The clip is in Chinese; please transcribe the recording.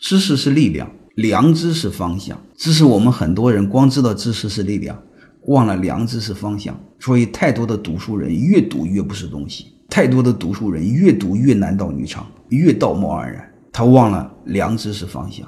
知识是力量良知是方向。知识我们很多人光知道知识是力量忘了良知是方向。所以太多的读书人越读越不是东西太多的读书人越读越男盗女娼越道貌岸然。他忘了良知是方向。